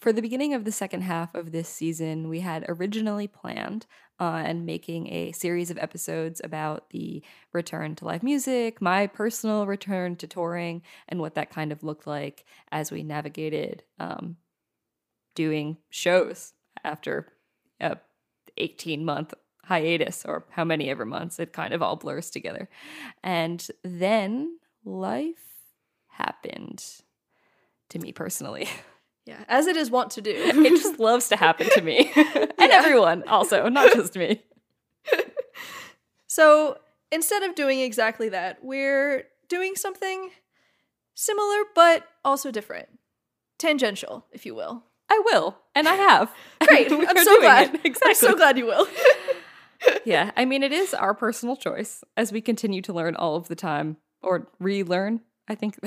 for the beginning of the second half of this season, we had originally planned on making a series of episodes about the return to live music, my personal return to touring, and what that kind of looked like as we navigated um, doing shows after a 18 month hiatus or how many ever months it kind of all blurs together. And then life happened to me personally. Yeah, as it is wont to do. it just loves to happen to me and Yeah. everyone also, not just me. So instead of doing exactly that, we're doing something similar but also different. Tangential, if you will. I will, and I have. Great. I'm so glad. it. Exactly. I'm so glad you will. yeah, I mean, it is our personal choice as we continue to learn all of the time or relearn. I think.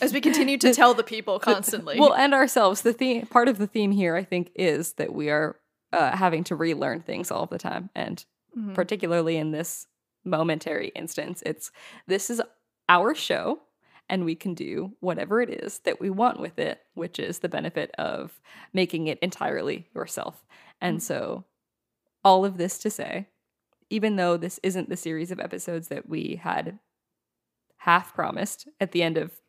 As we continue to tell the people constantly. well, and ourselves. The theme, part of the theme here, I think, is that we are uh, having to relearn things all the time, and Mhm. particularly in this momentary instance, it's this is our show, and we can do whatever it is that we want with it, which is the benefit of making it entirely yourself. And so, all of this to say, even though this isn't the series of episodes that we had half promised at the end of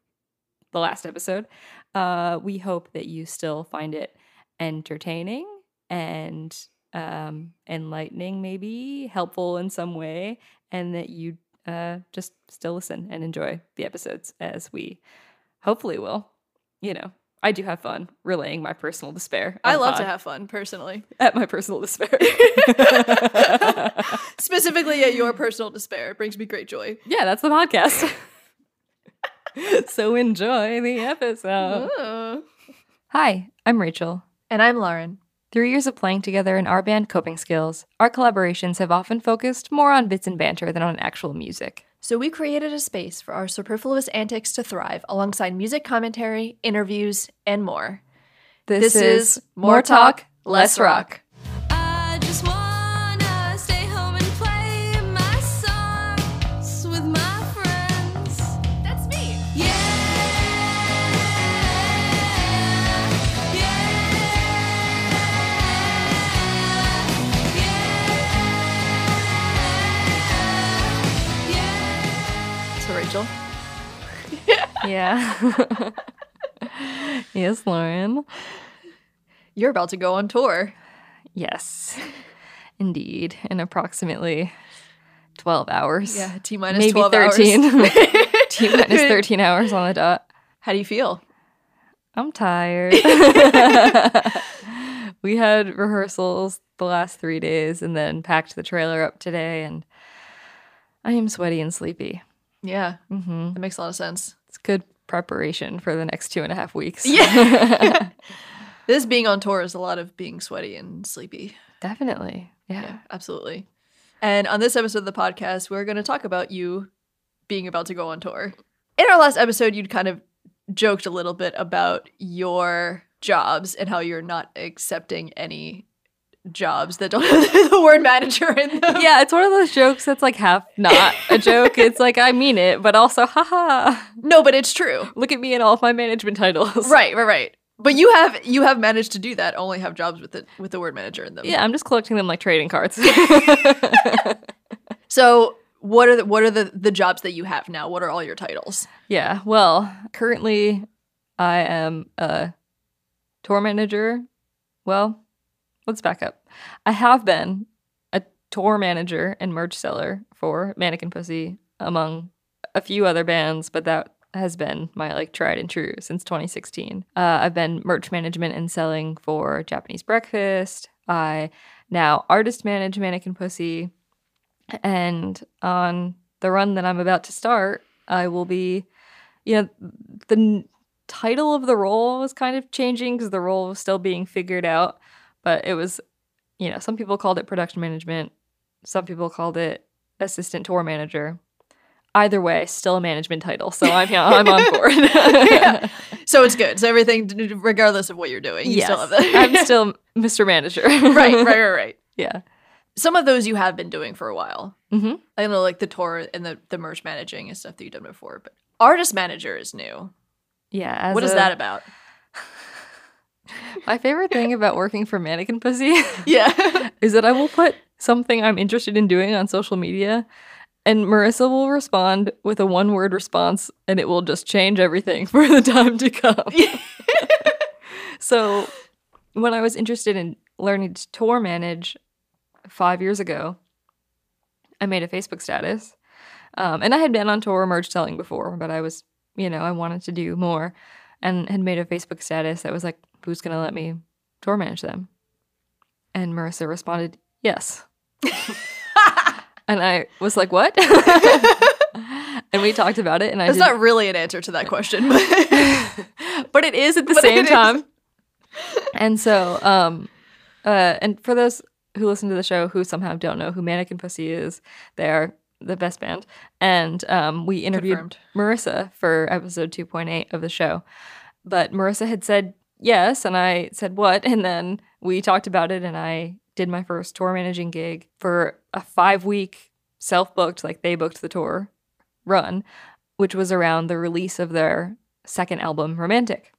the last episode, uh, we hope that you still find it entertaining and um, enlightening, maybe helpful in some way, and that you uh, just still listen and enjoy the episodes as we hopefully will. You know, I do have fun relaying my personal despair. I love to have fun, personally. at my personal despair. Specifically at your personal despair. It brings me great joy. yeah, that's the podcast. so enjoy the episode. Uh. Hi, I'm Rachel. And I'm Lauren. Through years of playing together in our band Coping Skills, our collaborations have often focused more on bits and banter than on actual music. So we created a space for our superfluous antics to thrive alongside music commentary, interviews, and more. This, This is More Talk, Less Rock. Yeah. yes, Lauren. you're about to go on tour. Yes, indeed. In approximately 12 hours. Yeah, T minus Maybe 12 13. hours. T minus 13 hours on the dot. How do you feel? I'm tired. we had rehearsals the last three days and then packed the trailer up today, and I am sweaty and sleepy. Yeah, mm-hmm. that makes a lot of sense. It's good preparation for the next two and a half weeks. Yeah. this being on tour is a lot of being sweaty and sleepy. Definitely. Yeah. Yeah, absolutely. And on this episode of the podcast, we're going to talk about you being about to go on tour. In our last episode, you'd kind of joked a little bit about your jobs and how you're not accepting any jobs that don't have the word manager in them. Yeah, it's one of those jokes that's like half not a joke. It's like I mean it, but also haha. No, but it's true. Look at me and all of my management titles. Right, right, right. But you have you have managed to do that. Only have jobs with it with the word manager in them. Yeah, I'm just collecting them like trading cards. So what are the what are the the jobs that you have now? What are all your titles? yeah. Well, currently I am a tour manager. Well, let's back up. I have been a tour manager and merch seller for Mannequin Pussy among a few other bands, but that has been my like tried and true since 2016. Uh, I've been merch management and selling for Japanese Breakfast. I now artist manage Mannequin Pussy, and on the run that I'm about to start, I will be, you know, the n- title of the role was kind of changing because the role was still being figured out, but it was, you know, some people called it production management, some people called it assistant tour manager. Either way, still a management title, so I'm yeah, I'm on board. Yeah. So it's good. So everything, regardless of what you're doing, you yes, still have that. I'm still Mr. Manager. right, right, right, right. Yeah. Some of those you have been doing for a while. hmm I know, like the tour and the the merch managing and stuff that you've done before. But artist manager is new. Yeah. as what is a- that about? My favorite thing about working for Mannequin Pussy yeah. is that I will put something I'm interested in doing on social media, and Marisa will respond with a one word response, and it will just change everything for the time to come. so, when I was interested in learning to tour manage five years ago, I made a Facebook status. Um, and I had been on tour merch selling before, but I was, you know, I wanted to do more and had made a Facebook status that was like, who's going to let me tour manage them? And Marisa responded, yes. and I was like, what? and we talked about it. And I That's did, not really an answer to that question, but but it is at the But same time. and so, um, uh, and for those who listen to the show who somehow don't know who Mannequin Pussy is, they are the best band. And um, we interviewed Confirmed. Marisa for episode 2.8 of the show. But Marisa had said yes, and I said what? And then we talked about it, and I did my first tour managing gig for a five week self booked, like they booked the tour run, which was around the release of their second album, Romantic.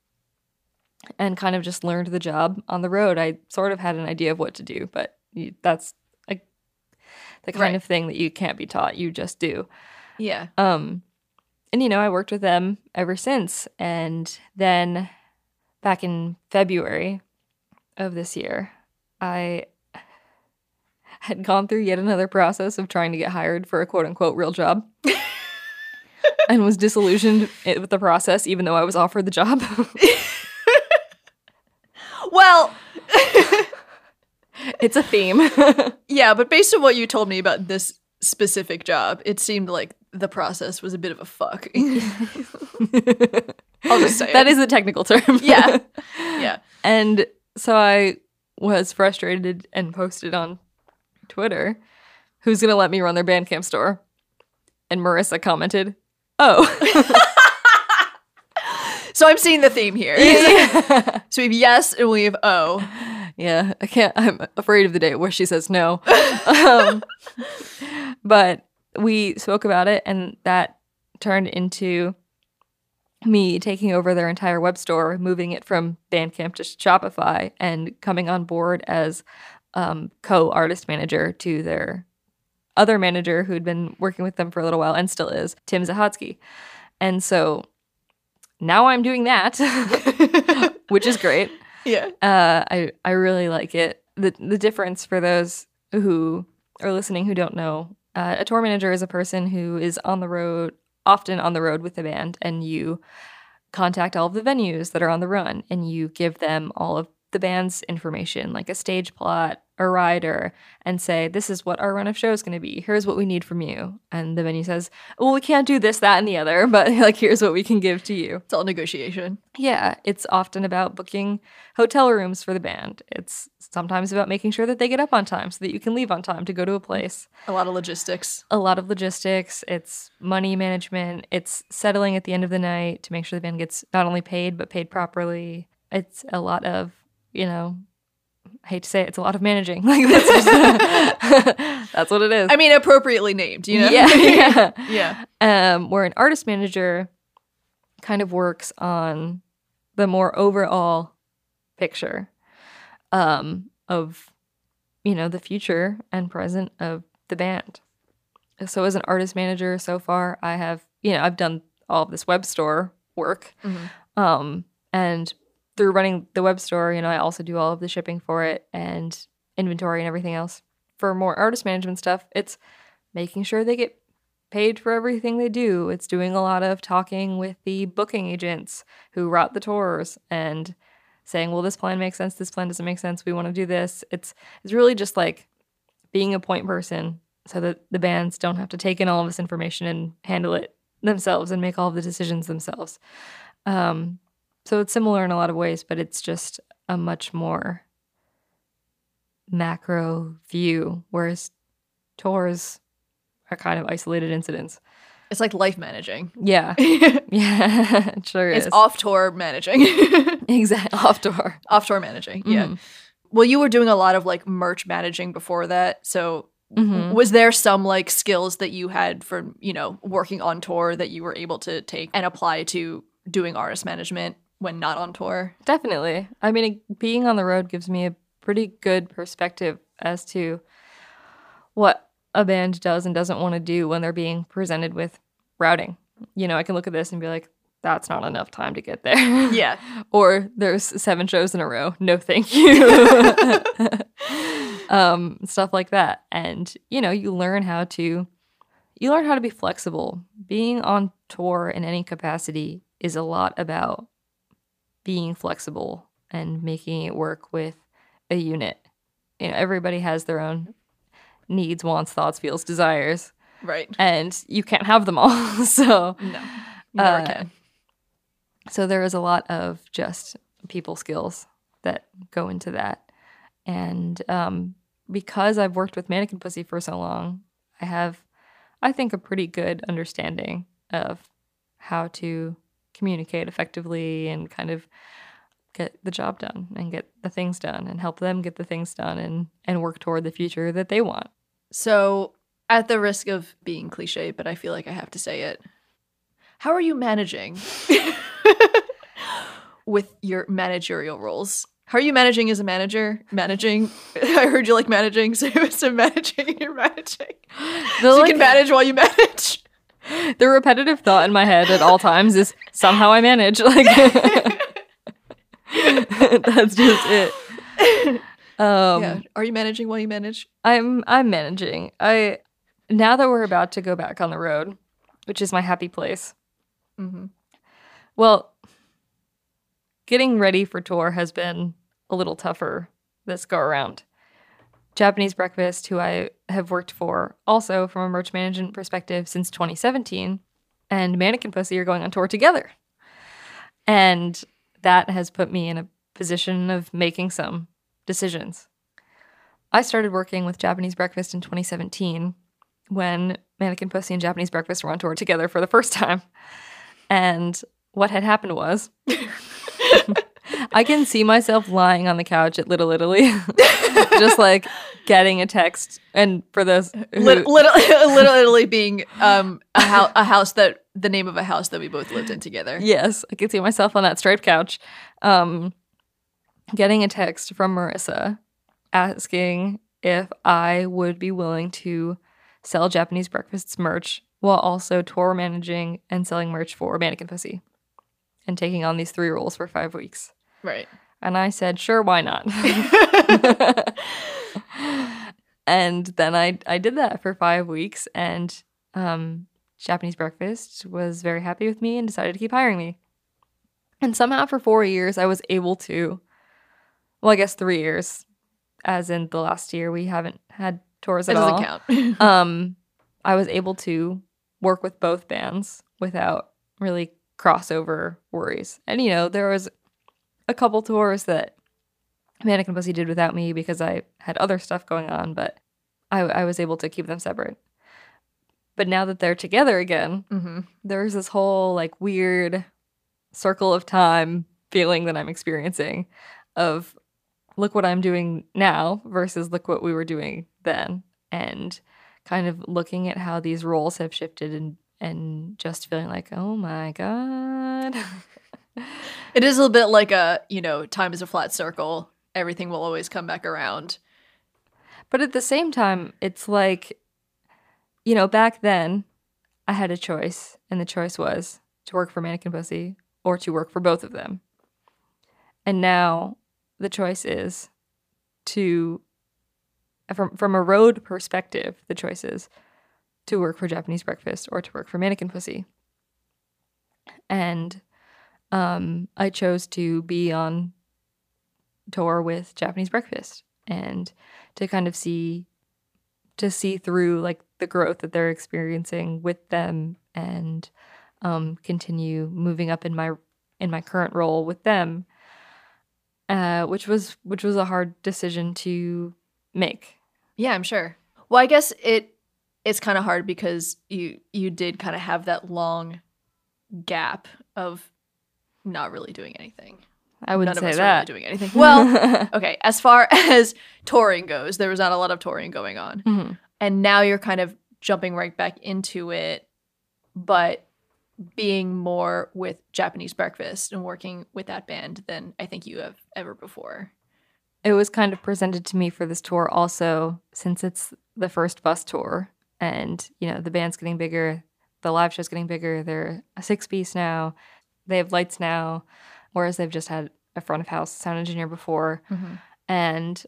And kind of just learned the job on the road. I sort of had an idea of what to do, but you, that's like the kind Right. of thing that you can't be taught. You just do. yeah. Um, and you know, I worked with them ever since. And then back in February of this year, I had gone through yet another process of trying to get hired for a quote unquote real job. and was disillusioned with the process, even though I was offered the job. Well, it's a theme. yeah, but based on what you told me about this specific job, it seemed like the process was a bit of a fuck. I'll just say that it. is a technical term. Yeah. yeah. And so I was frustrated and posted on Twitter, who's going to let me run their Bandcamp store? And Marisa commented, oh. So I'm seeing the theme here. yeah. So we have yes and we have oh. yeah, I can't, I'm afraid of the day where she says no. um, but we spoke about it, and that turned into me taking over their entire web store, moving it from Bandcamp to Shopify, and coming on board as um, co artist manager to their other manager who'd been working with them for a little while and still is, Tim Zahodsky. And so now I'm doing that, which is great. Yeah. Uh, I I really like it. the The difference for those who are listening who don't know, uh, a tour manager is a person who is on the road, often on the road with the band, and you contact all of the venues that are on the run, and you give them all of the band's information, like a stage plot, a rider, and say, "This is what our run of show is going to be. Here's what we need from you." And the venue says, "Well, we can't do this, that, and the other, but like here's what we can give to you." It's all negotiation. Yeah, it's often about booking hotel rooms for the band. It's sometimes about making sure that they get up on time so that you can leave on time to go to a place. A lot of logistics. A lot of logistics, it's money management, it's settling at the end of the night to make sure the band gets not only paid but paid properly. It's a lot of, you know, I hate to say it, it's a lot of managing. Like that's just, that's what it is. I mean, appropriately named, you know? Yeah, yeah. yeah. um, where an artist manager kind of works on the more overall picture um, of you know the future and present of the band. So as an artist manager, so far I have you know I've done all of this web store work, Mhm. um, and through running the web store, you know I also do all of the shipping for it and inventory and everything else. For more artist management stuff, it's making sure they get paid for everything they do. It's doing a lot of talking with the booking agents who route the tours and saying, "Well, this plan makes sense. This plan doesn't make sense. We want to do this." It's it's really just like being a point person so that the bands don't have to take in all of this information and handle it themselves and make all of the decisions themselves. Um, so it's similar in a lot of ways, but it's just a much more macro view, whereas tours are kind of isolated incidents. It's like life managing. Yeah. Yeah. it sure is. It's off tour managing. exactly. Off tour. off tour managing. Yeah. Mhm. Well, you were doing a lot of like merch managing before that. So Mhm. was there some like skills that you had from, you know, working on tour that you were able to take and apply to doing artist management when not on tour. Definitely. I mean, being on the road gives me a pretty good perspective as to what a band does and doesn't want to do when they're being presented with routing. You know, I can look at this and be like, that's not enough time to get there. Yeah. or there's seven shows in a row. No, thank you. um, stuff like that. And, you know, you learn how to you learn how to be flexible. Being on tour in any capacity is a lot about being flexible and making it work with a unit. You know, everybody has their own needs, wants, thoughts, feels, desires, Right. and you can't have them all. so, No. Never Uh, can. so there is a lot of just people skills that go into that. And um, because I've worked with Mannequin Pussy for so long, I have, I think, a pretty good understanding of how to communicate effectively and kind of get the job done and get the things done and help them get the things done and, and work toward the future that they want. So, at the risk of being cliche, but I feel like I have to say it. How are you managing with your managerial roles? How are you managing as a manager? Managing? I heard you like managing, so so managing, you're managing. The, So you can manage while you manage. the repetitive thought in my head at all times is somehow I manage. Like that's just it. Um, yeah. Are you managing while you manage? I'm I'm managing. I now that we're about to go back on the road, which is my happy place. Mm-hmm. Well, getting ready for tour has been a little tougher this go around. Japanese Breakfast, who I have worked for also from a merch management perspective since 2017, and Mannequin Pussy are going on tour together. And that has put me in a position of making some decisions. I started working with Japanese Breakfast in 2017 when Mannequin Pussy and Japanese Breakfast were on tour together for the first time. And what had happened was I can see myself lying on the couch at Little Italy, just like getting a text. And for those who, Lit- little, little Italy being um a, hou- a house that the name of a house that we both lived in together. yes, I can see myself on that striped couch, um, getting a text from Marisa asking if I would be willing to sell Japanese breakfasts merch while also tour managing and selling merch for Mannequin Pussy and taking on these three roles for five weeks. Right. And I said, sure, why not? and then I, I did that for five weeks, and um, Japanese Breakfast was very happy with me and decided to keep hiring me. And somehow for four years, I was able to, well, I guess three years, as in the last year, we haven't had tours at doesn't all count. um, I was able to work with both bands without really crossover worries. And you know, there was a couple tours that Mannequin Pussy did without me because I had other stuff going on, but I, I was able to keep them separate. But now that they're together again, hmm there's this whole like weird circle of time feeling that I'm experiencing of look what I'm doing now versus look what we were doing then and kind of looking at how these roles have shifted and and just feeling like oh my god It is a bit like a, you know, time is a flat circle. Everything will always come back around. but at the same time it's like you know back then I had a choice and the choice was to work for Mannequin Pussy or to work for both of them and now the choice is to from from a road perspective the choice is to work for japanese breakfast or to work for mannequin pussy and um, i chose to be on tour with japanese breakfast and to kind of see to see through like the growth that they're experiencing with them and um, continue moving up in my in my current role with them uh, which was which was a hard decision to make. Yeah, I'm sure. Well, I guess it it's kind of hard because you you did kind of have that long gap of not really doing anything. I wouldn't None say of us that. really doing anything. Well, okay, as far as touring goes, there was not a lot of touring going on. Mhm. And now you're kind of jumping right back into it, but being more with Japanese breakfast and working with that band than I think you have ever before. it was kind of presented to me for this tour also since it's the first bus tour and you know the band's getting bigger the live show's getting bigger they're a six piece now they have lights now whereas they've just had a front of house sound engineer before. Mm-hmm. And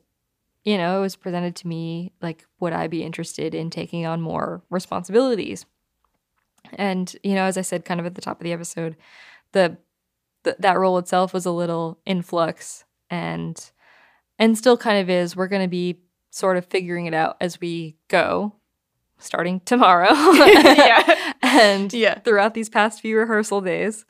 you know it was presented to me like would i be interested in taking on more responsibilities? And you know as i said kind of at the top of the episode the, th- that role itself was a little in flux and and still kind of is. We're going to be sort of figuring it out as we go starting tomorrow. Yeah. and Yeah. throughout these past few rehearsal days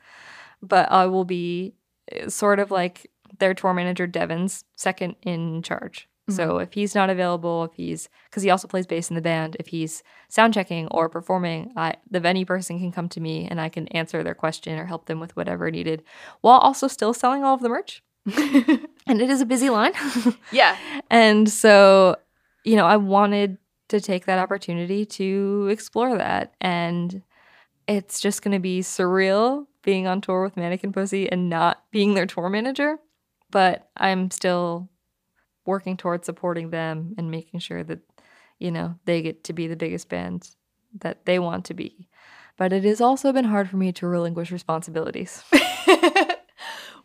but i will be uh, sort of like their tour manager Deven's second in charge so if he's not available if he's because he also plays bass in the band if he's sound checking or performing I, the venue person can come to me and i can answer their question or help them with whatever needed while also still selling all of the merch and it is a busy line Yeah. and so, you know, I wanted to take that opportunity to explore that. And it's just going to be surreal being on tour with Mannequin Pussy and not being their tour manager. But I'm still working towards supporting them and making sure that, you know, they get to be the biggest band that they want to be. But it has also been hard for me to relinquish responsibilities.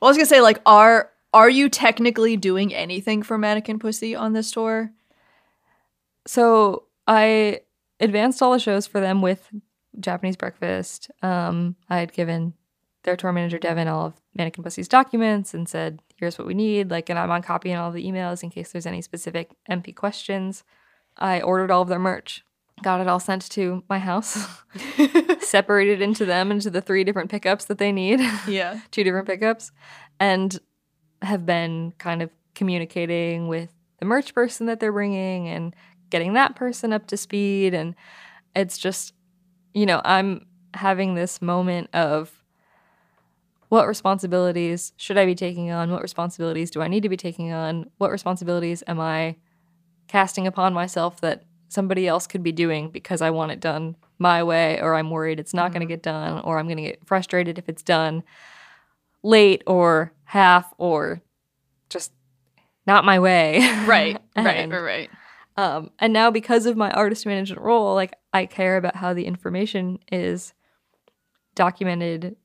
Well, I was gonna say, like, are are you technically doing anything for Mannequin Pussy on this tour? So I advanced all the shows for them with Japanese breakfast. Um, I had given their tour manager Deven all of Mannequin Pussy's documents and said, "Here's what we need." Like, and I'm on copy in all the emails in case there's any specific MP questions. I ordered all of their merch, got it all sent to my house, separated into them into the three different pickups that they need Yeah. two different pickups and have been kind of communicating with the merch person that they're bringing and getting that person up to speed and it's just you know i'm having this moment of what responsibilities should i be taking on what responsibilities do i need to be taking on what responsibilities am i casting upon myself that somebody else could be doing because i want it done my way or i'm worried it's not going to get done or i'm going to get frustrated if it's done late or half or just not my way. Right. Right. And, right. Right. Um, and now because of my artist management role, like I care about how the information is documented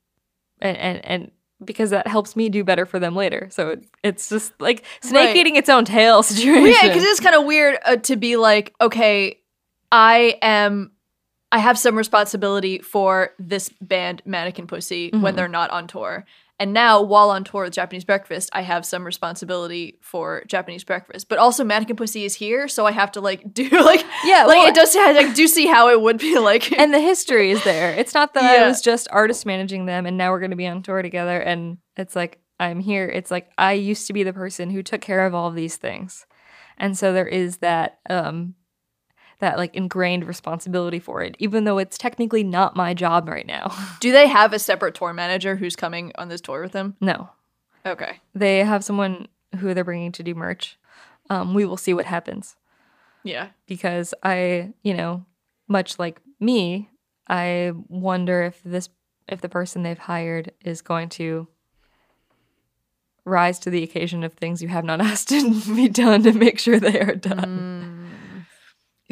and and, and because that helps me do better for them later. So it, it's just like snake Right. eating its own tail situation. Yeah, because it's kind of weird uh, to be like, okay, I am, I have some responsibility for this band, Mannequin Pussy, when Mhm. they're not on tour. And now, while on tour with Japanese Breakfast, I have some responsibility for Japanese Breakfast. But also, Mannequin Pussy is here, so I have to like do like, Yeah, like well- it does. I like, do see how it would be like. and the history is there. It's not that I was just artist managing them and now we're going to be on tour together and it's like I'm here. It's like I used to be the person who took care of all of these things. And so there is that um that like ingrained responsibility for it even though it's technically not my job right now. do they have a separate tour manager who's coming on this tour with them? no. Okay. They have someone who they're bringing to do merch. Um we will see what happens. Yeah. because I, you know, much like me, I wonder if this if the person they've hired is going to rise to the occasion of things you have not asked to be done to make sure they are done.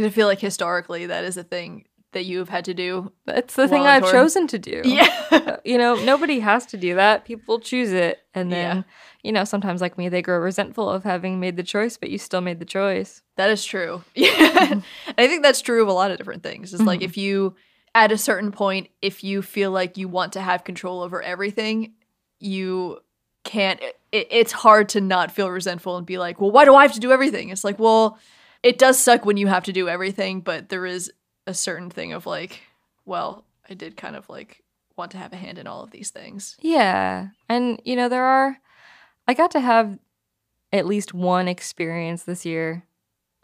I feel like historically that is a thing that you've had to do. That's the thing I've chosen to do. Yeah. you know, nobody has to do that. People choose it. And then, Yeah. you know, sometimes like me, they grow resentful of having made the choice, but you still made the choice. That is true. Yeah. and I think that's true of a lot of different things. It's like mm-hmm. if you, at a certain point, if you feel like you want to have control over everything, you can't, it, it's hard to not feel resentful and be like, well, why do I have to do everything? It's like, well, it does suck when you have to do everything, but there is a certain thing of like, well, I did kind of like want to have a hand in all of these things. Yeah. And, you know, there are, I got to have at least one experience this year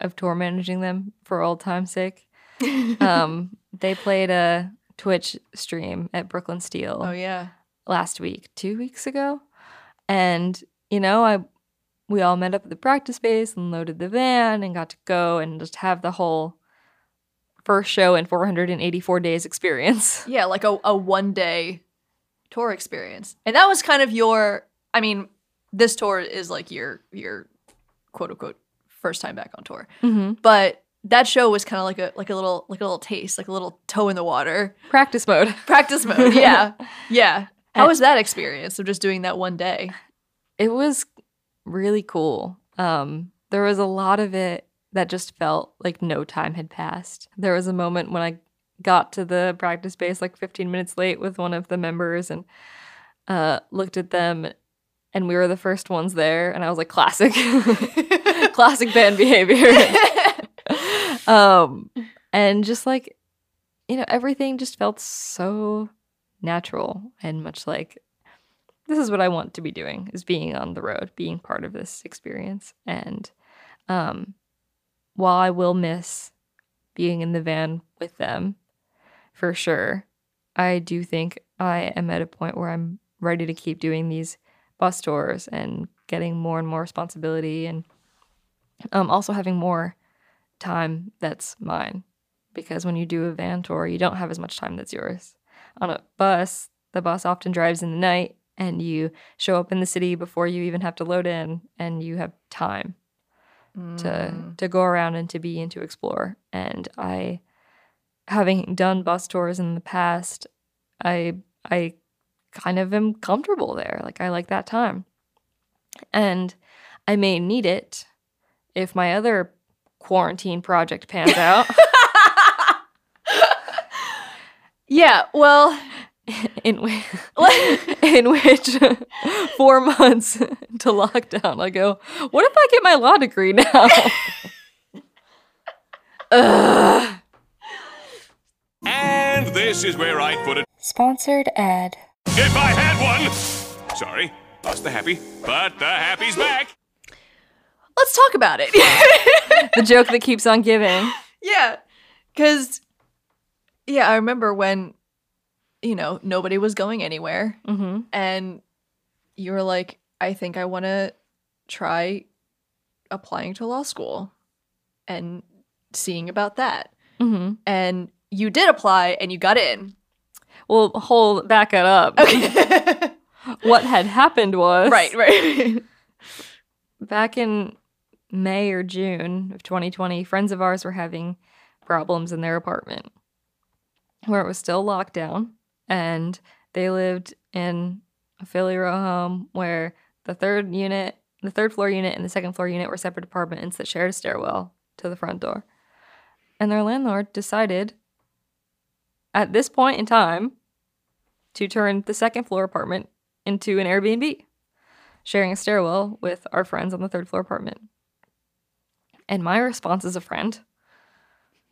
of tour managing them for old time's sake. Um, they played a Twitch stream at Brooklyn Steel oh, yeah. last week, two weeks ago. And, you know, I, we all met up at the practice space and loaded the van and got to go and just have the whole first show in 484 days experience. Yeah, like a, a one day tour experience. And that was kind of your I mean, this tour is like your your quote unquote first time back on tour. Mm-hmm. But that show was kind of like a like a little like a little taste, like a little toe in the water. Practice mode. Practice mode. Yeah. Yeah. How was that experience of just doing that one day? It was really cool. Um, there was a lot of it that just felt like no time had passed. There was a moment when I got to the practice space like 15 minutes late with one of the members and uh, looked at them, and we were the first ones there, and I was like, classic, classic band behavior. um, and just like, you know, everything just felt so natural and much like this is what I want to be doing is being on the road, being part of this experience. And um, while I will miss being in the van with them for sure, I do think I am at a point where I'm ready to keep doing these bus tours and getting more and more responsibility and um, also having more time that's mine. Because when you do a van tour, you don't have as much time that's yours. On a bus, the bus often drives in the night and you show up in the city before you even have to load in and you have time to Mm. to go around and to be and to explore. And i having done bus tours in the past i i kind of am comfortable there. Like i like that time. And i may need it if my other quarantine project pans out. Yeah, well, in, whi- in which four months to lockdown i go what if i get my law degree now Ugh. And this is where I put it. sponsored ad If I had one! Sorry, lost the happy, but the happy's back! let's talk about it. the joke that keeps on giving yeah. Cuz yeah, I remember when you know, nobody was going anywhere mm-hmm. and you were like, I think I want to try applying to law school and seeing about that. Mm-hmm. And you did apply and you got in. well hold back it up Okay. what had happened was right, right. back in May or June of 2020, friends of ours were having problems in their apartment where it was still locked down. And they lived in a Philly row home where the third unit, the third floor unit, and the second floor unit were separate apartments that shared a stairwell to the front door. And their landlord decided at this point in time to turn the second floor apartment into an Airbnb sharing a stairwell with our friends on the third floor apartment. And my response as a friend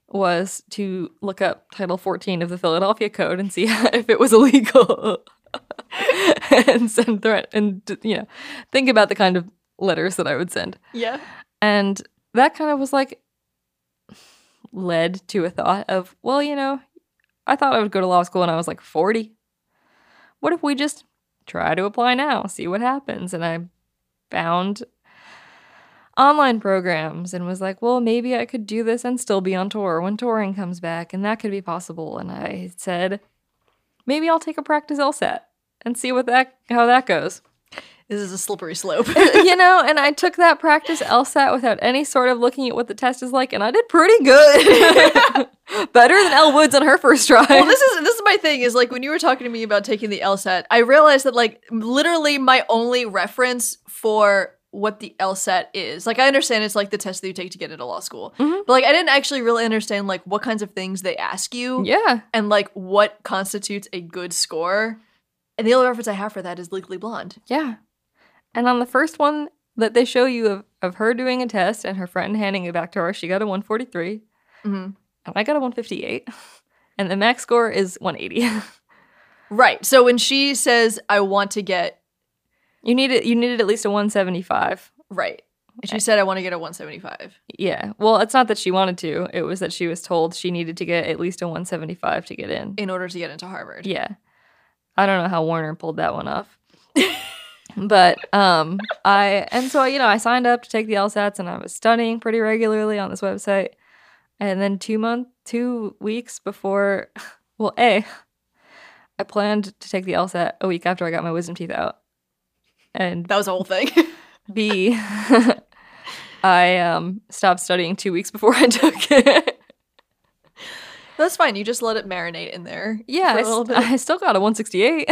was to look up Title 14 of the Philadelphia Code and see if it was illegal. and send threat and you know think about the kind of letters that I would send. yeah. And that kind of was like led to a thought of, well, you know, I thought I would go to law school when I was like 40. What if we just try to apply now, see what happens? And I found online programs and was like, well, maybe I could do this and still be on tour when touring comes back, and that could be possible. And I said, maybe I'll take a practice LSAT and see what that how that goes. This is a slippery slope. you know, and I took that practice LSAT without any sort of looking at what the test is like, and I did pretty good. Better than Elle Woods on her first try. well, this is this is my thing. Is like when you were talking to me about taking the LSAT, I realized that like literally my only reference for what the LSAT is. Like I understand it's like the test that you take to get into law school, Mhm. but like I didn't actually really understand like what kinds of things they ask you yeah. and like what constitutes a good score. And the only reference I have for that is Legally Blonde. Yeah. And on the first one that they show you of, of her doing a test and her friend handing it back to her, she got a 143. Mhm. And I got a 158. And the max score is 180. Right. So when she says I want to get you needed you needed at least a 175. right, and she said I want to get a 175. Yeah. Well, it's not that she wanted to. It was that she was told she needed to get at least a 175 to get in. in order to get into Harvard. Yeah. I don't know how Warner pulled that one off. but um I and so you know, I signed up to take the LSATs and I was studying pretty regularly on this website. And then 2 months two weeks before, well, A, I planned to take the LSAT a week after I got my wisdom teeth out. And That was the whole thing. B, I um, stopped studying two weeks before I took it. That's fine. You just let it marinate in there. Yeah, I, st-. I still got a 168.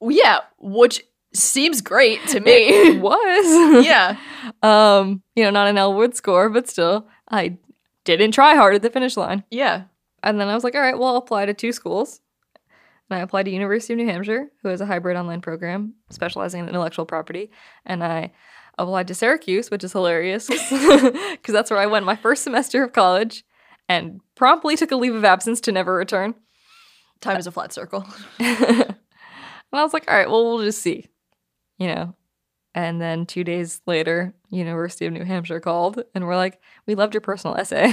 Yeah, which seems great to it me. was. yeah. Um, you know, not an Elle Woods score, but still, I didn't try hard at the finish line. Yeah. And then I was like, all right, well, I'll apply to two schools. And I applied to University of New Hampshire, who has a hybrid online program specializing in intellectual property. And I applied to Syracuse, which is hilarious because that's where I went my first semester of college and promptly took a leave of absence to never return. Time is a flat circle. and I was like, all right, well, we'll just see, you know. And then two days later, University of New Hampshire called and we're like, we loved your personal essay.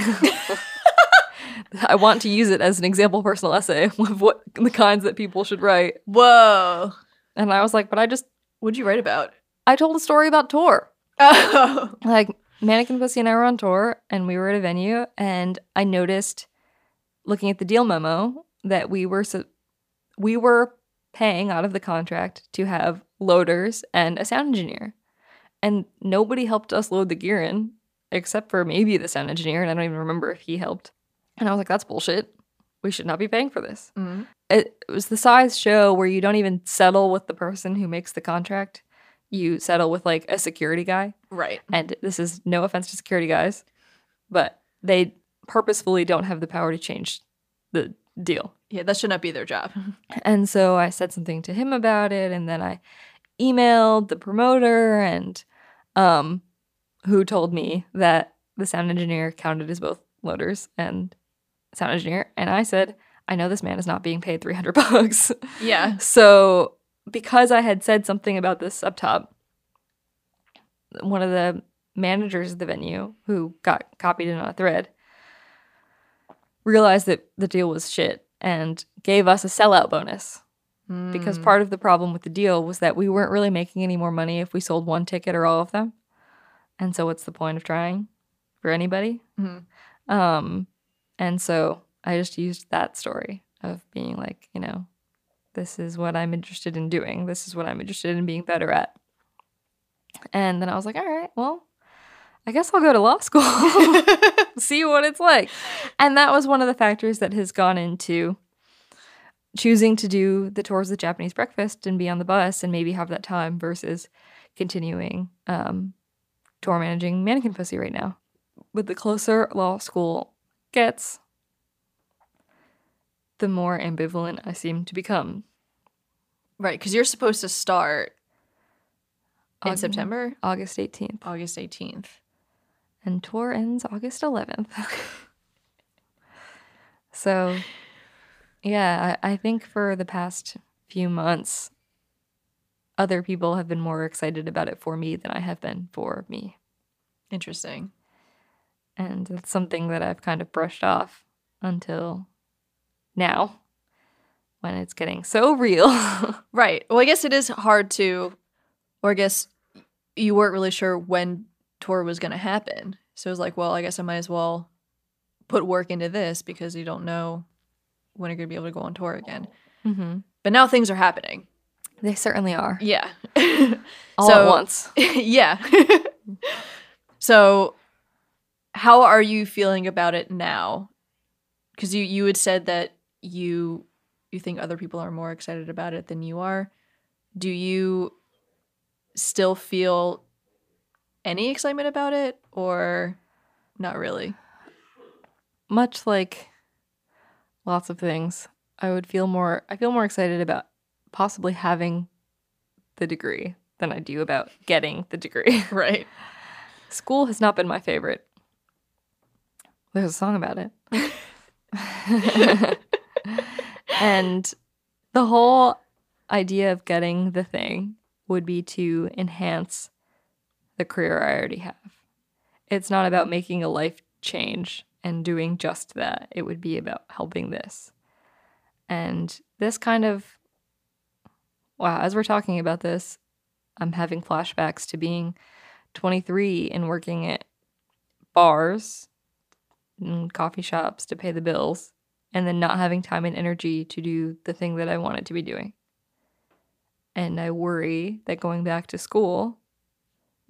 I want to use it as an example personal essay of what the kinds that people should write. Whoa. And I was like, but I just, What'd you write about? I told a story about tour. Oh. Like, Mannequin Pussy and I were on tour and we were at a venue and I noticed looking at the deal memo that we were so, we were paying out of the contract to have loaders and a sound engineer. And nobody helped us load the gear in except for maybe the sound engineer and I don't even remember if he helped. And I was like that's bullshit. We should not be paying for this. Mhm. It, it was the size show where you don't even settle with the person who makes the contract. You settle with like a security guy Right. and this is no offense to security guys, but they purposefully don't have the power to change the deal. Yeah, that should not be their job. And so I said something to him about it, and then I emailed the promoter and um who told me that the sound engineer counted as both loaders and sound engineer. And I said, I know this man is not being paid 300 bucks. Yeah. So, because I had said something about this up top, one of the managers of the venue who got copied in on a thread realized that the deal was shit and gave us a sellout bonus. Because part of the problem with the deal was that we weren't really making any more money if we sold one ticket or all of them. And so, what's the point of trying for anybody? Mhm. Um, and so I just used that story of being like, you know, this is what I'm interested in doing. This is what I'm interested in being better at. And then I was like, all right, well, I guess I'll go to law school, see what it's like. And that was one of the factors that has gone into choosing to do the tours of Japanese breakfast and be on the bus and maybe have that time versus continuing um, tour managing mannequin pussy right now. With the closer law school gets, the more ambivalent I seem to become. Right, because you're supposed to start in August- September, August 18th. August 18th. and tour ends August 11th. so, yeah, I, I think for the past few months, other people have been more excited about it for me than I have been for me. Interesting. And it's something that I've kind of brushed off until now when it's getting so real. Right. Well, I guess it is hard to, or I guess you weren't really sure when tour was going to happen. So it was like, well, I guess I might as well put work into this because you don't know when you're going to be able to go on tour again. hmm But now things are happening. They certainly are. Yeah. All So- at once. yeah. so, how are you feeling about it now? Because you you had said that you you think other people are more excited about it than you are. Do you still feel any excitement about it, or not really? much like lots of things, I would feel more I feel more excited about possibly having the degree than I do about getting the degree. Right. School has not been my favorite. There's a song about it. and the whole idea of getting the thing would be to enhance the career I already have. It's not about making a life change and doing just that. It would be about helping this. And this kind of, wow, as we're talking about this, I'm having flashbacks to being 23 and working at bars in coffee shops to pay the bills and then not having time and energy to do the thing that I wanted to be doing. And I worry that going back to school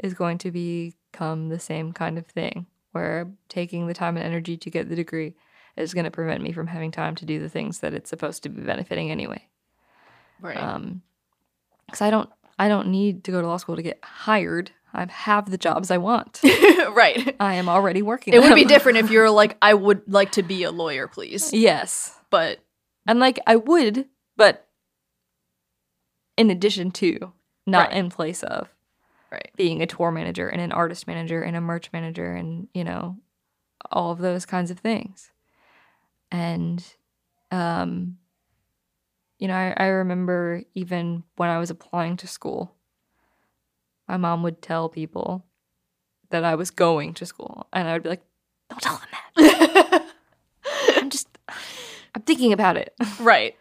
is going to become the same kind of thing where taking the time and energy to get the degree is going to prevent me from having time to do the things that it's supposed to be benefiting anyway. Right. Um, because I don't, I don't need to go to law school to get hired. I have the jobs I want. right. I am already working. It would be different if you're like, I would like to be a lawyer, please. Yes, But and like I would, but in addition to, not Right. in place of right. being a tour manager and an artist manager and a merch manager and you know all of those kinds of things. And um, you know, I, I remember even when I was applying to school, my mom would tell people that I was going to school, and I would be like, "Don't tell them that. I'm just, I'm thinking about it." right.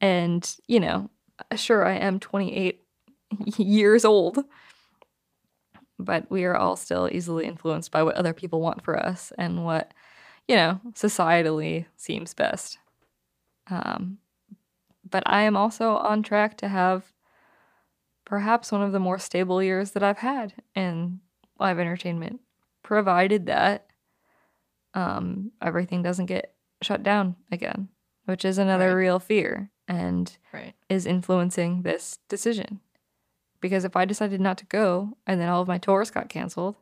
And you know, sure, I am 28 years old, but we are all still easily influenced by what other people want for us and what you know societally seems best. Um, but I am also on track to have perhaps one of the more stable years that I've had in live entertainment, provided that um, everything doesn't get shut down again, which is another Right. real fear and Right. is influencing this decision. Because if I decided not to go and then all of my tours got canceled,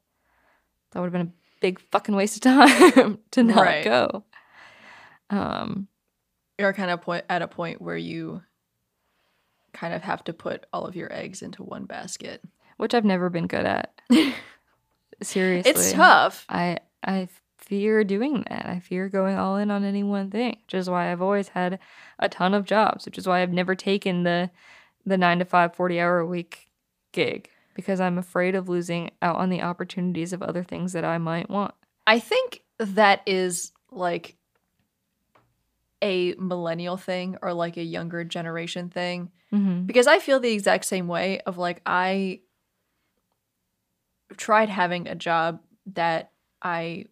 that would have been a big fucking waste of time to not Right. go. Um, You're kind of point at a point where you kind of have to put all of your eggs into one basket. which I've never been good at. Seriously. It's tough. I I fear doing that. I fear going all in on any one thing, which is why I've always had a ton of jobs, which is why I've never taken the the 9 to 5 40 hour a week gig because I'm afraid of losing out on the opportunities of other things that I might want. I think that is like a millennial thing or like a younger generation thing Mhm. because I feel the exact same way of like I tried having a job that I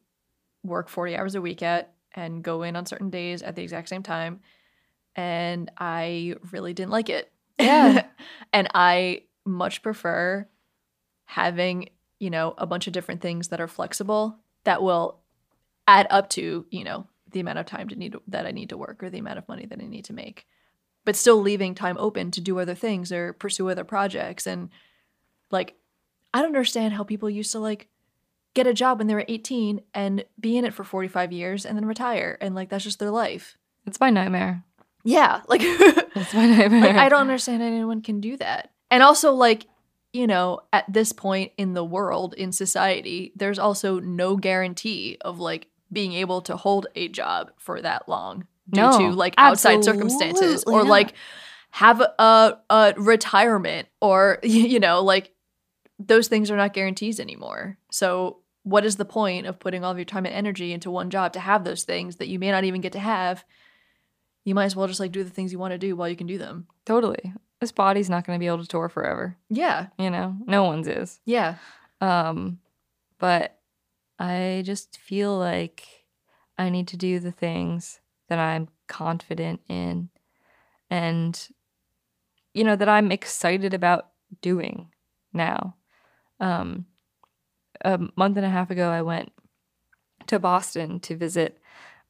work 40 hours a week at and go in on certain days at the exact same time and I really didn't like it. Yeah. and I much prefer having, you know, a bunch of different things that are flexible that will add up to, you know, the amount of time to need that I need to work or the amount of money that I need to make. But still leaving time open to do other things or pursue other projects and like I don't understand how people used to like get a job when they were 18 and be in it for 45 years and then retire and like that's just their life. It's my nightmare. Yeah, like It's my nightmare. like I don't understand how anyone can do that. And also like, you know, at this point in the world in society, there's also no guarantee of like being able to hold a job for that long due No, to like outside circumstances or not. like have a, a retirement or you know like those things are not guarantees anymore. So what is the point of putting all of your time and energy into one job to have those things that you may not even get to have? You might as well just like do the things you want to do while you can do them. Totally. This body's not going to be able to tour forever. Yeah. You know, no one's is. Yeah. Um, but I just feel like I need to do the things that I'm confident in and, you know, that I'm excited about doing now. Um, a month and a half ago, I went to Boston to visit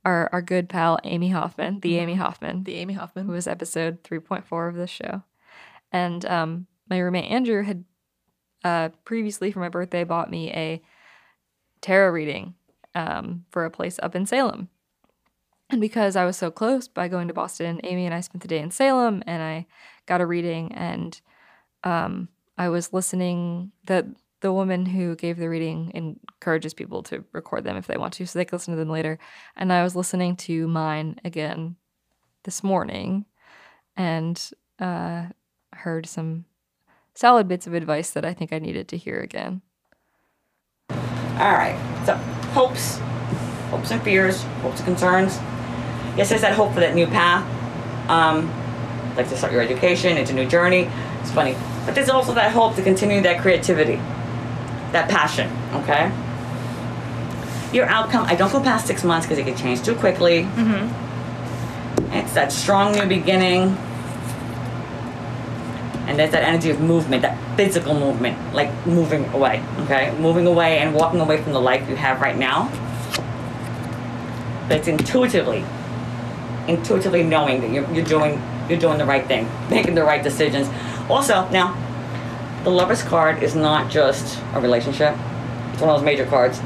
our, our good pal, Amy Hoffman, the Amy Hoffman The Amy Hoffman. who was episode 3.4 of this show. And um, my roommate Andrew had uh, previously for my birthday bought me a tarot reading um, for a place up in Salem. And because I was so close by going to Boston, Amy and I spent the day in Salem and I got a reading and um, I was listening the the woman who gave the reading encourages people to record them if they want to so they can listen to them later. And I was listening to mine again this morning and uh, heard some solid bits of advice that I think I needed to hear again. All right. So hopes, hopes and fears, hopes and concerns. Yes, there's that hope for that new path. Um, like to start your education, it's a new journey. It's funny, but there's also that hope to continue that creativity, that passion. Okay. your outcome, I don't go past six months because it can change too quickly. Mm-hmm. It's that strong new beginning. And there's that energy of movement, that physical movement, like moving away, okay? Moving away and walking away from the life you have right now. But it's intuitively, intuitively knowing that you're, you're doing you're doing the right thing, making the right decisions. Also, now, the lover's card is not just a relationship. It's one of those major cards.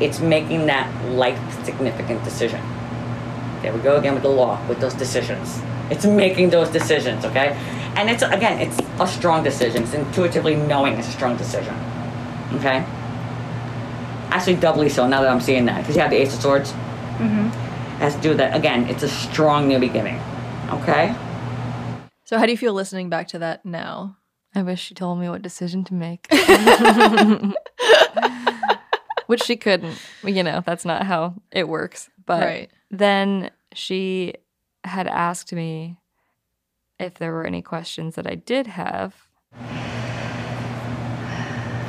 It's making that life significant decision. There we go again with the law, with those decisions. It's making those decisions, okay? And it's again, it's a strong decision. It's intuitively knowing it's a strong decision. Okay? Actually doubly so now that I'm seeing that. Because you have the Ace of Swords. Mm-hmm. Has to do with that. Again, it's a strong new beginning. Okay? So how do you feel listening back to that now? I wish she told me what decision to make. Which she couldn't. You know, that's not how it works. But Right. then she had asked me if there were any questions that I did have.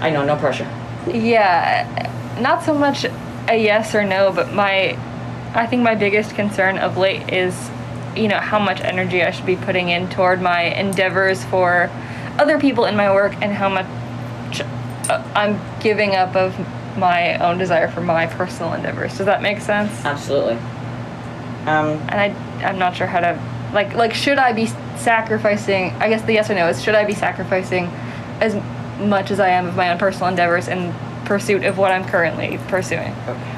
I know, no pressure. Yeah, not so much a yes or no, but my I think my biggest concern of late is you know how much energy I should be putting in toward my endeavors for other people in my work and how much uh, I'm giving up of my own desire for my personal endeavors. Does that make sense? Absolutely. Um, And I I'm not sure how to like like should I be sacrificing I guess the yes or no is should I be sacrificing as much as I am of my own personal endeavors in pursuit of what I'm currently pursuing. okay.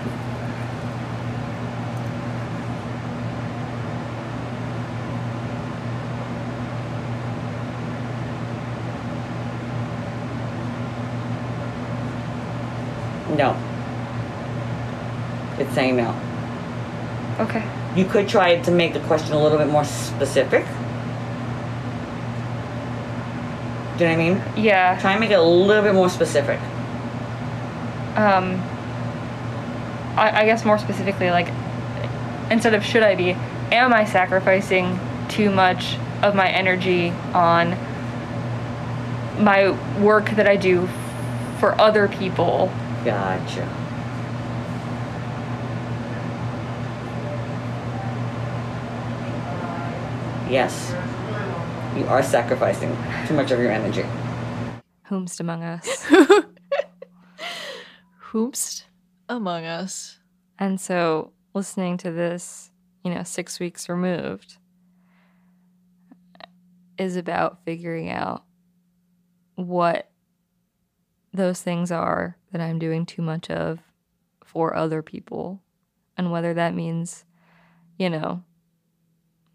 No. It's saying no. Okay. You could try to make the question a little bit more specific. Do you know what I mean? Yeah. Try and make it a little bit more specific. Um I, I guess more specifically like instead of should I be, am I sacrificing too much of my energy on my work that I do for other people Gotcha. Yes. You are sacrificing too much of your energy. whomst among us. Whomst among us. And so listening to this, you know, six weeks removed, is about figuring out what those things are that I'm doing too much of for other people. And whether that means, you know,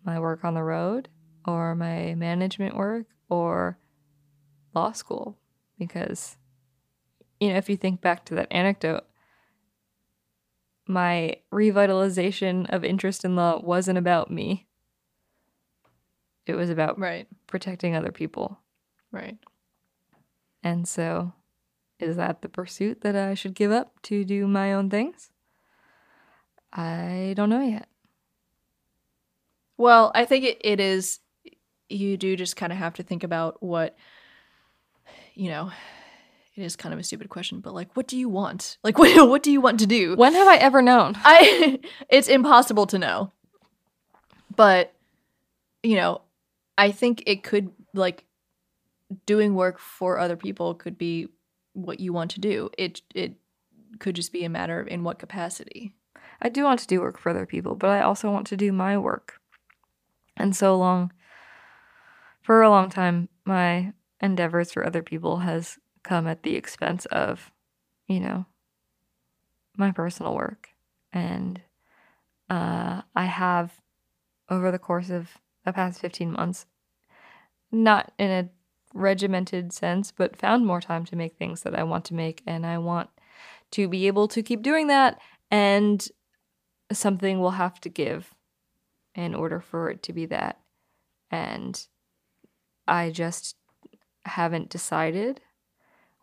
my work on the road or my management work or law school. Because, you know, if you think back to that anecdote, my revitalization of interest in law wasn't about me. It was about Right. protecting other people. Right. And so, is that the pursuit that I should give up to do my own things? I don't know yet. Well, I think it, it is you do just kind of have to think about what you know, it is kind of a stupid question, but like what do you want? Like what what do you want to do? When have I ever known? I it's impossible to know. But you know, I think it could like doing work for other people could be what you want to do. It it could just be a matter of in what capacity. I do want to do work for other people, but I also want to do my work. And so long, for a long time, my endeavors for other people has come at the expense of, you know, my personal work. And uh, I have, over the course of the past 15 months, not in a regimented sense, but found more time to make things that I want to make. And I want to be able to keep doing that. And something will have to give in order for it to be that. And I just haven't decided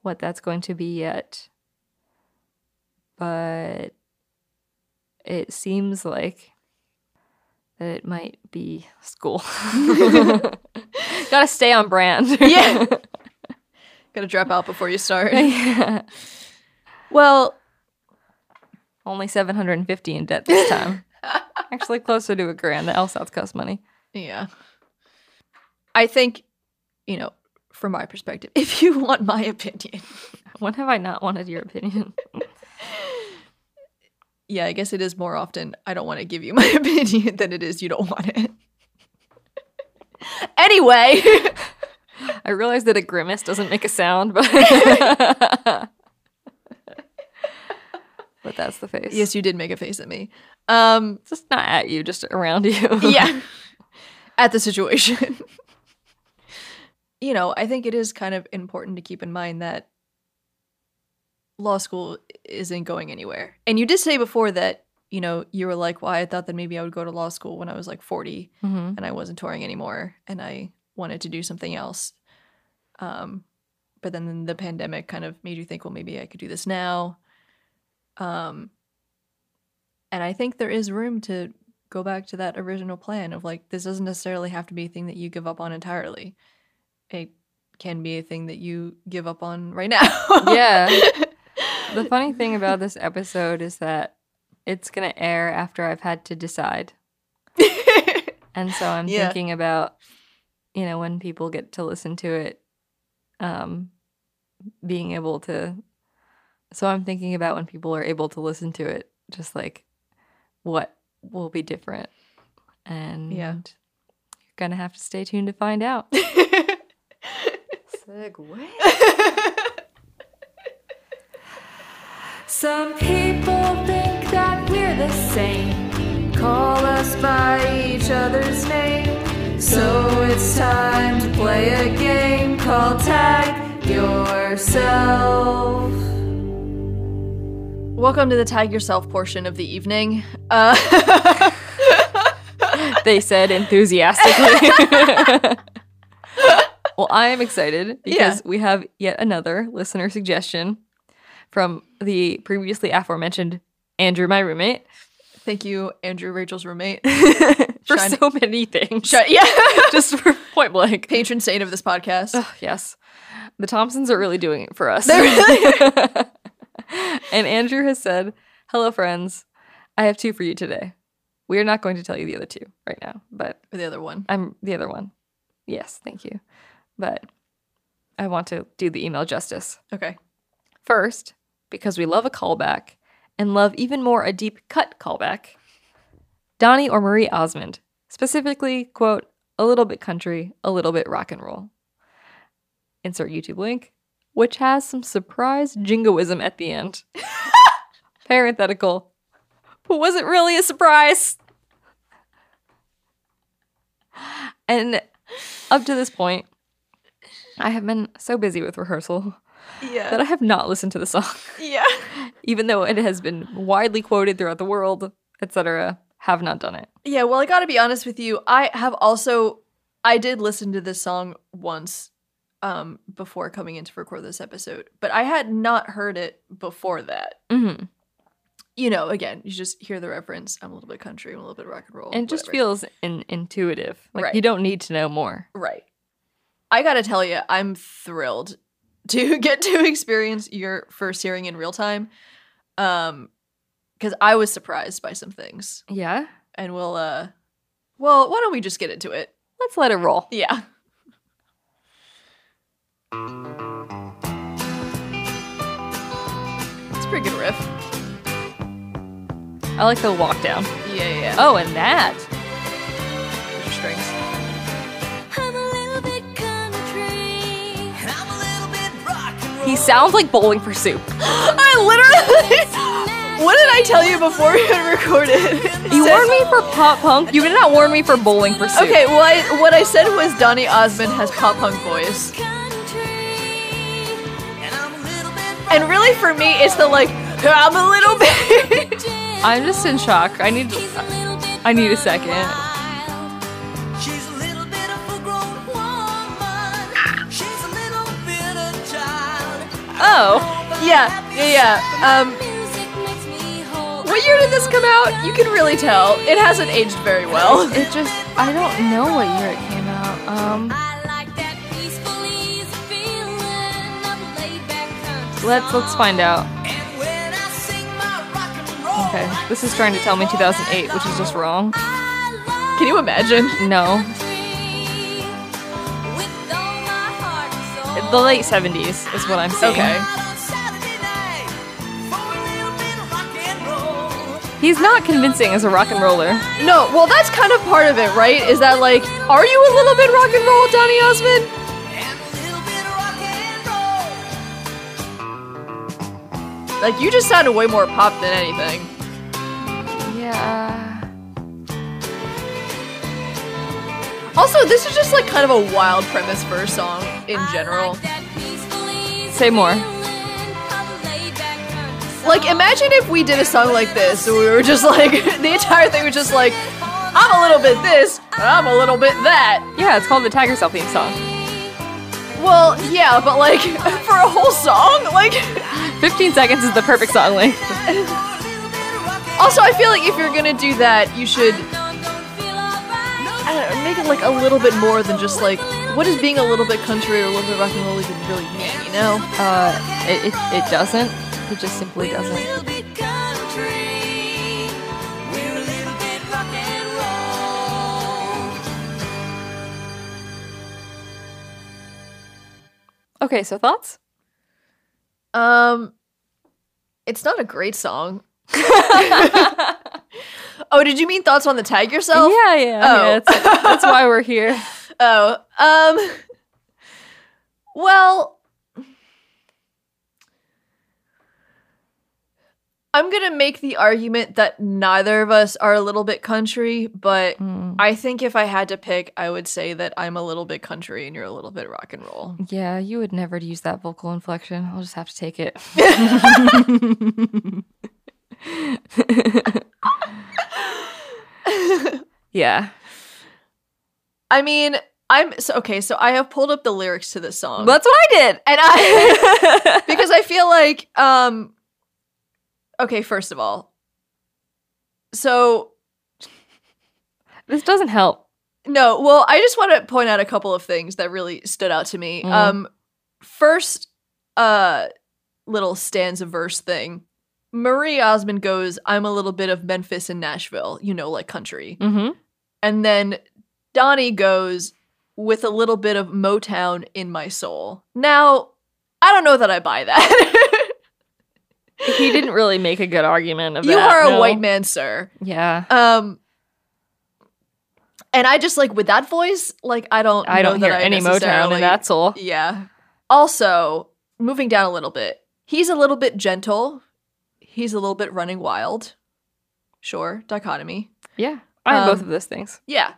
what that's going to be yet. But it seems like that it might be school. Gotta stay on brand. Yeah. Got to drop out before you start. yeah. Well, Only 750 in debt this time. Actually, closer to a grand. The LSATs cost money. Yeah. I think, you know, from my perspective, if you want my opinion, When have I not wanted your opinion? yeah, I guess it is more often I don't want to give you my opinion than it is you don't want it. anyway, I realize that a grimace doesn't make a sound, but but that's the face. yes, you did make a face at me. Um, just not at you, just around you. yeah, at the situation. you know, I think it is kind of important to keep in mind that law school isn't going anywhere. And you did say before that, you know, you were like, well, I thought that maybe I would go to law school when I was like 40 Mhm. and I wasn't touring anymore and I wanted to do something else. Um, but then the pandemic kind of made you think, well, maybe I could do this now. Um, and I think there is room to go back to that original plan of like, this doesn't necessarily have to be a thing that you give up on entirely. It can be a thing that you give up on right now. Yeah. The funny thing about this episode is that it's going to air after I've had to decide. And so I'm Yeah. thinking about, you know, when people get to listen to it, um, being able to. So I'm thinking about when people are able to listen to it, just like what will be different. And Yeah. you're going to have to stay tuned to find out. Segue. Some people think that we're the same, call us by each other's name. So it's time to play a game called Tag Yourself. Welcome to the tag yourself portion of the evening. Uh, they said enthusiastically. well, I am excited because Yeah. we have yet another listener suggestion from the previously aforementioned Andrew, my roommate, thank you, Andrew, Rachel's roommate. for Shine- so many things. Shut- yeah, Just for point blank. patron saint of this podcast. Ugh, yes. The Thompsons are really doing it for us. Really and Andrew has said, Hello, friends. I have two for you today. We are not going to tell you the other two right now, but Or the other one. I'm the other one. Yes, thank you. But I want to do the email justice. Okay. First, because we love a callback and love even more a deep cut callback, Donny or Marie Osmond, specifically, quote, a little bit country, a little bit rock and roll. Insert YouTube link, which has some surprise jingoism at the end. Parenthetical. But was it really a surprise? And up to this point, I have been so busy with rehearsal Yeah. that I have not listened to the song, yeah. even though it has been widely quoted throughout the world, etc. Have not done it. Yeah, well, I got to be honest with you. I have also I did listen to this song once um before coming in to record this episode, but I had not heard it before that. hmm You know, again, you just hear the reference. I'm a little bit country, I'm a little bit rock and roll. And it just whatever. feels in- intuitive. Like Right. you don't need to know more. right. I got to tell you, I'm thrilled to get to experience your first hearing in real time. Um cuz I was surprised by some things. Yeah. And we'll uh well, why don't we just get into it? Let's let it roll. Yeah. It's a pretty good riff. I like the walk down. Yeah, yeah, yeah. Oh, and that. Those are strings. I'm a little bit country. I'm a little bit rock and roll. He sounds like bowling for soup. I literally. What did I tell you before we had recorded? You warned me for pop punk. You did not warn me for bowling for soup. Okay, well, I, what I said was Donny Osmond has pop punk voice, and really for me, it's the like I'm a little bit. I'm just in shock. I need. I need a second. She's a little bit of a grown woman. She's a little bit of child. Oh, yeah, yeah, yeah. Um, what year did this come out? You can really tell it hasn't aged very well. it just. I don't know what year it came out. Um, let's let's find out. Okay, this is trying to tell me 2008, which is just wrong. Can you imagine? No, the late 70s is what I'm saying. Okay. He's not convincing as a rock and roller. No, well, that's kind of part of it, right? Is that like, are you a little bit rock and roll, Donny Osmond? Like, you just sounded way more pop than anything. Yeah. Also, this is just like kind of a wild premise for a song in general. Say more. Like, imagine if we did a song like this, and we were just like, the entire thing was just like, I'm a little bit this, and I'm a little bit that. Yeah, it's called the Tag Yourself theme song. Well, yeah, but like, for a whole song? Like, 15 seconds is the perfect song length. also, I feel like if you're gonna do that, you should know, make it like a little bit more than just like, what does being a little bit country or a little bit rock and roll even really mean, you know? Uh, it, it, it doesn't. It just simply doesn't. Okay, so thoughts? Um, it's not a great song. oh, did you mean thoughts on the tag yourself? yeah, yeah. Oh. yeah that's, that's why we're here. Oh, um, well, I'm gonna make the argument that neither of us are a little bit country, but Mm. I think if I had to pick, I would say that I'm a little bit country and you're a little bit rock and roll. Yeah, you would never use that vocal inflection. I'll just have to take it. yeah. I mean, I'm so okay. So I have pulled up the lyrics to this song, That's what I did. and I because I feel like um okay, first of all. So This doesn't help. no, well, I just want to point out a couple of things that really stood out to me. Mm. Um first uh little stanza verse thing. Marie Osmond goes, I'm a little bit of Memphis and Nashville, you know, like country. Mm-hmm. And then Donny goes with a little bit of Motown in my soul. Now, I don't know that I buy that. He didn't really make a good argument of you that. are a no. white man, sir. Yeah. Um and I just like with that voice, like I don't I know don't that hear I any Motown in that soul. Yeah. Also, moving down a little bit. He's a little bit gentle. He's a little bit running wild. Sure, dichotomy. Yeah. I have both Um, of those things. Yeah.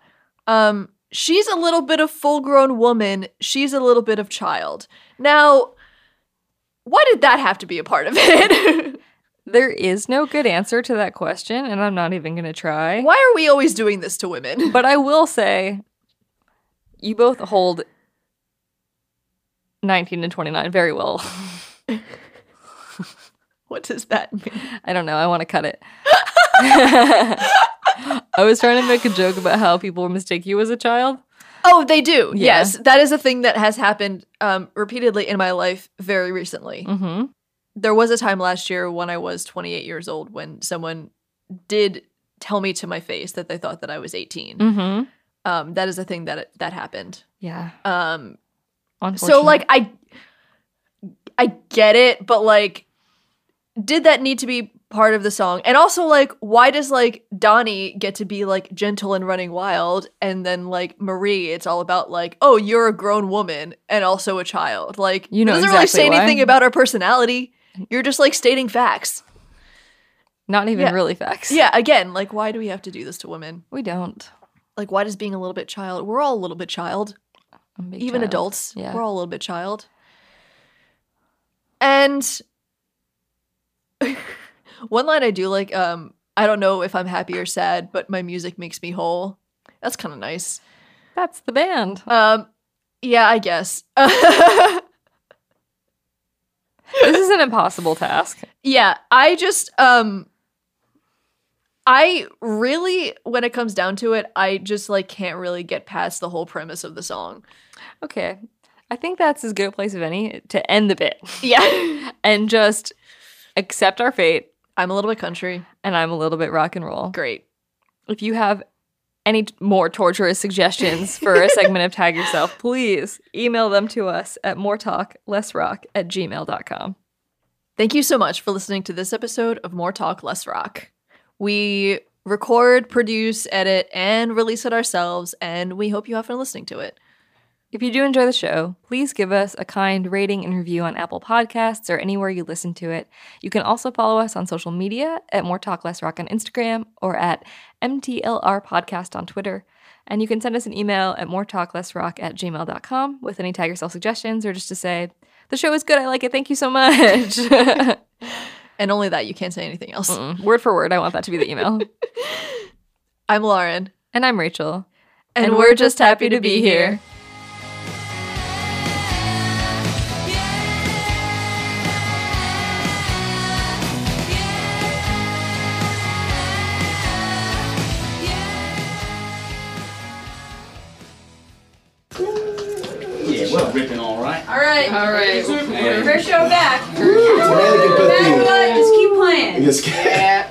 Um, she's a little bit of full grown woman. She's a little bit of child. Now, why did that have to be a part of it? There is no good answer to that question, and I'm not even going to try. why are we always doing this to women? But I will say, you both hold 19 and 29 very well. What does that mean? I don't know. I want to cut it. I was trying to make a joke about how people mistake you as a child. Oh, they do. Yeah. Yes, that is a thing that has happened um, repeatedly in my life very recently. Mm-hmm. There was a time last year when I was 28 years old when someone did tell me to my face that they thought that I was 18. Mm-hmm. Um, that is a thing that that happened. Yeah. Um, so like I I get it, but like did that need to be part of the song? And also like why does like Donny get to be like gentle and running wild and then like Marie it's all about like oh you're a grown woman and also a child. Like You know it doesn't really say why. anything about our personality. You're just like stating facts. not even yeah. really facts. Yeah, again, like why do we have to do this to women? We don't. Like why does being a little bit child? We're all a little bit child. I'm a big even child. adults Yeah. we're all a little bit child and one line i do like um i don't know if i'm happy or sad but my music makes me whole that's kind of nice That's the band. um yeah i guess this is an impossible task. yeah i just um i really when it comes down to it i just like can't really get past the whole premise of the song Okay. I think that's as good a place of any to end the bit yeah and just accept our fate I'm a little bit country. And I'm a little bit rock and roll. Great. If you have any t- more torturous suggestions for a segment of Tag Yourself, please email them to us at more talk, less rock at gmail.com. Thank you so much for listening to this episode of More Talk, Less Rock. We record, produce, edit, and release it ourselves, and we hope you have fun listening to it. If you do enjoy the show, please give us a kind rating and review on Apple Podcasts or anywhere you listen to it. You can also follow us on social media at More Talk Less Rock on Instagram or at MTLR Podcast on Twitter. And you can send us an email at moretalklessrock at gmail.com with any tag yourself suggestions or just to say, the show is good, I like it, thank you so much. And only that, you can't say anything else. Mm, word for word, I want that to be the email. I'm Lauren, And I'm Rachel. and, we're just happy to be here. Yeah, right. All right. All right. First show back. Mannequin put Back the- what? Just keep playing. Just- Yeah.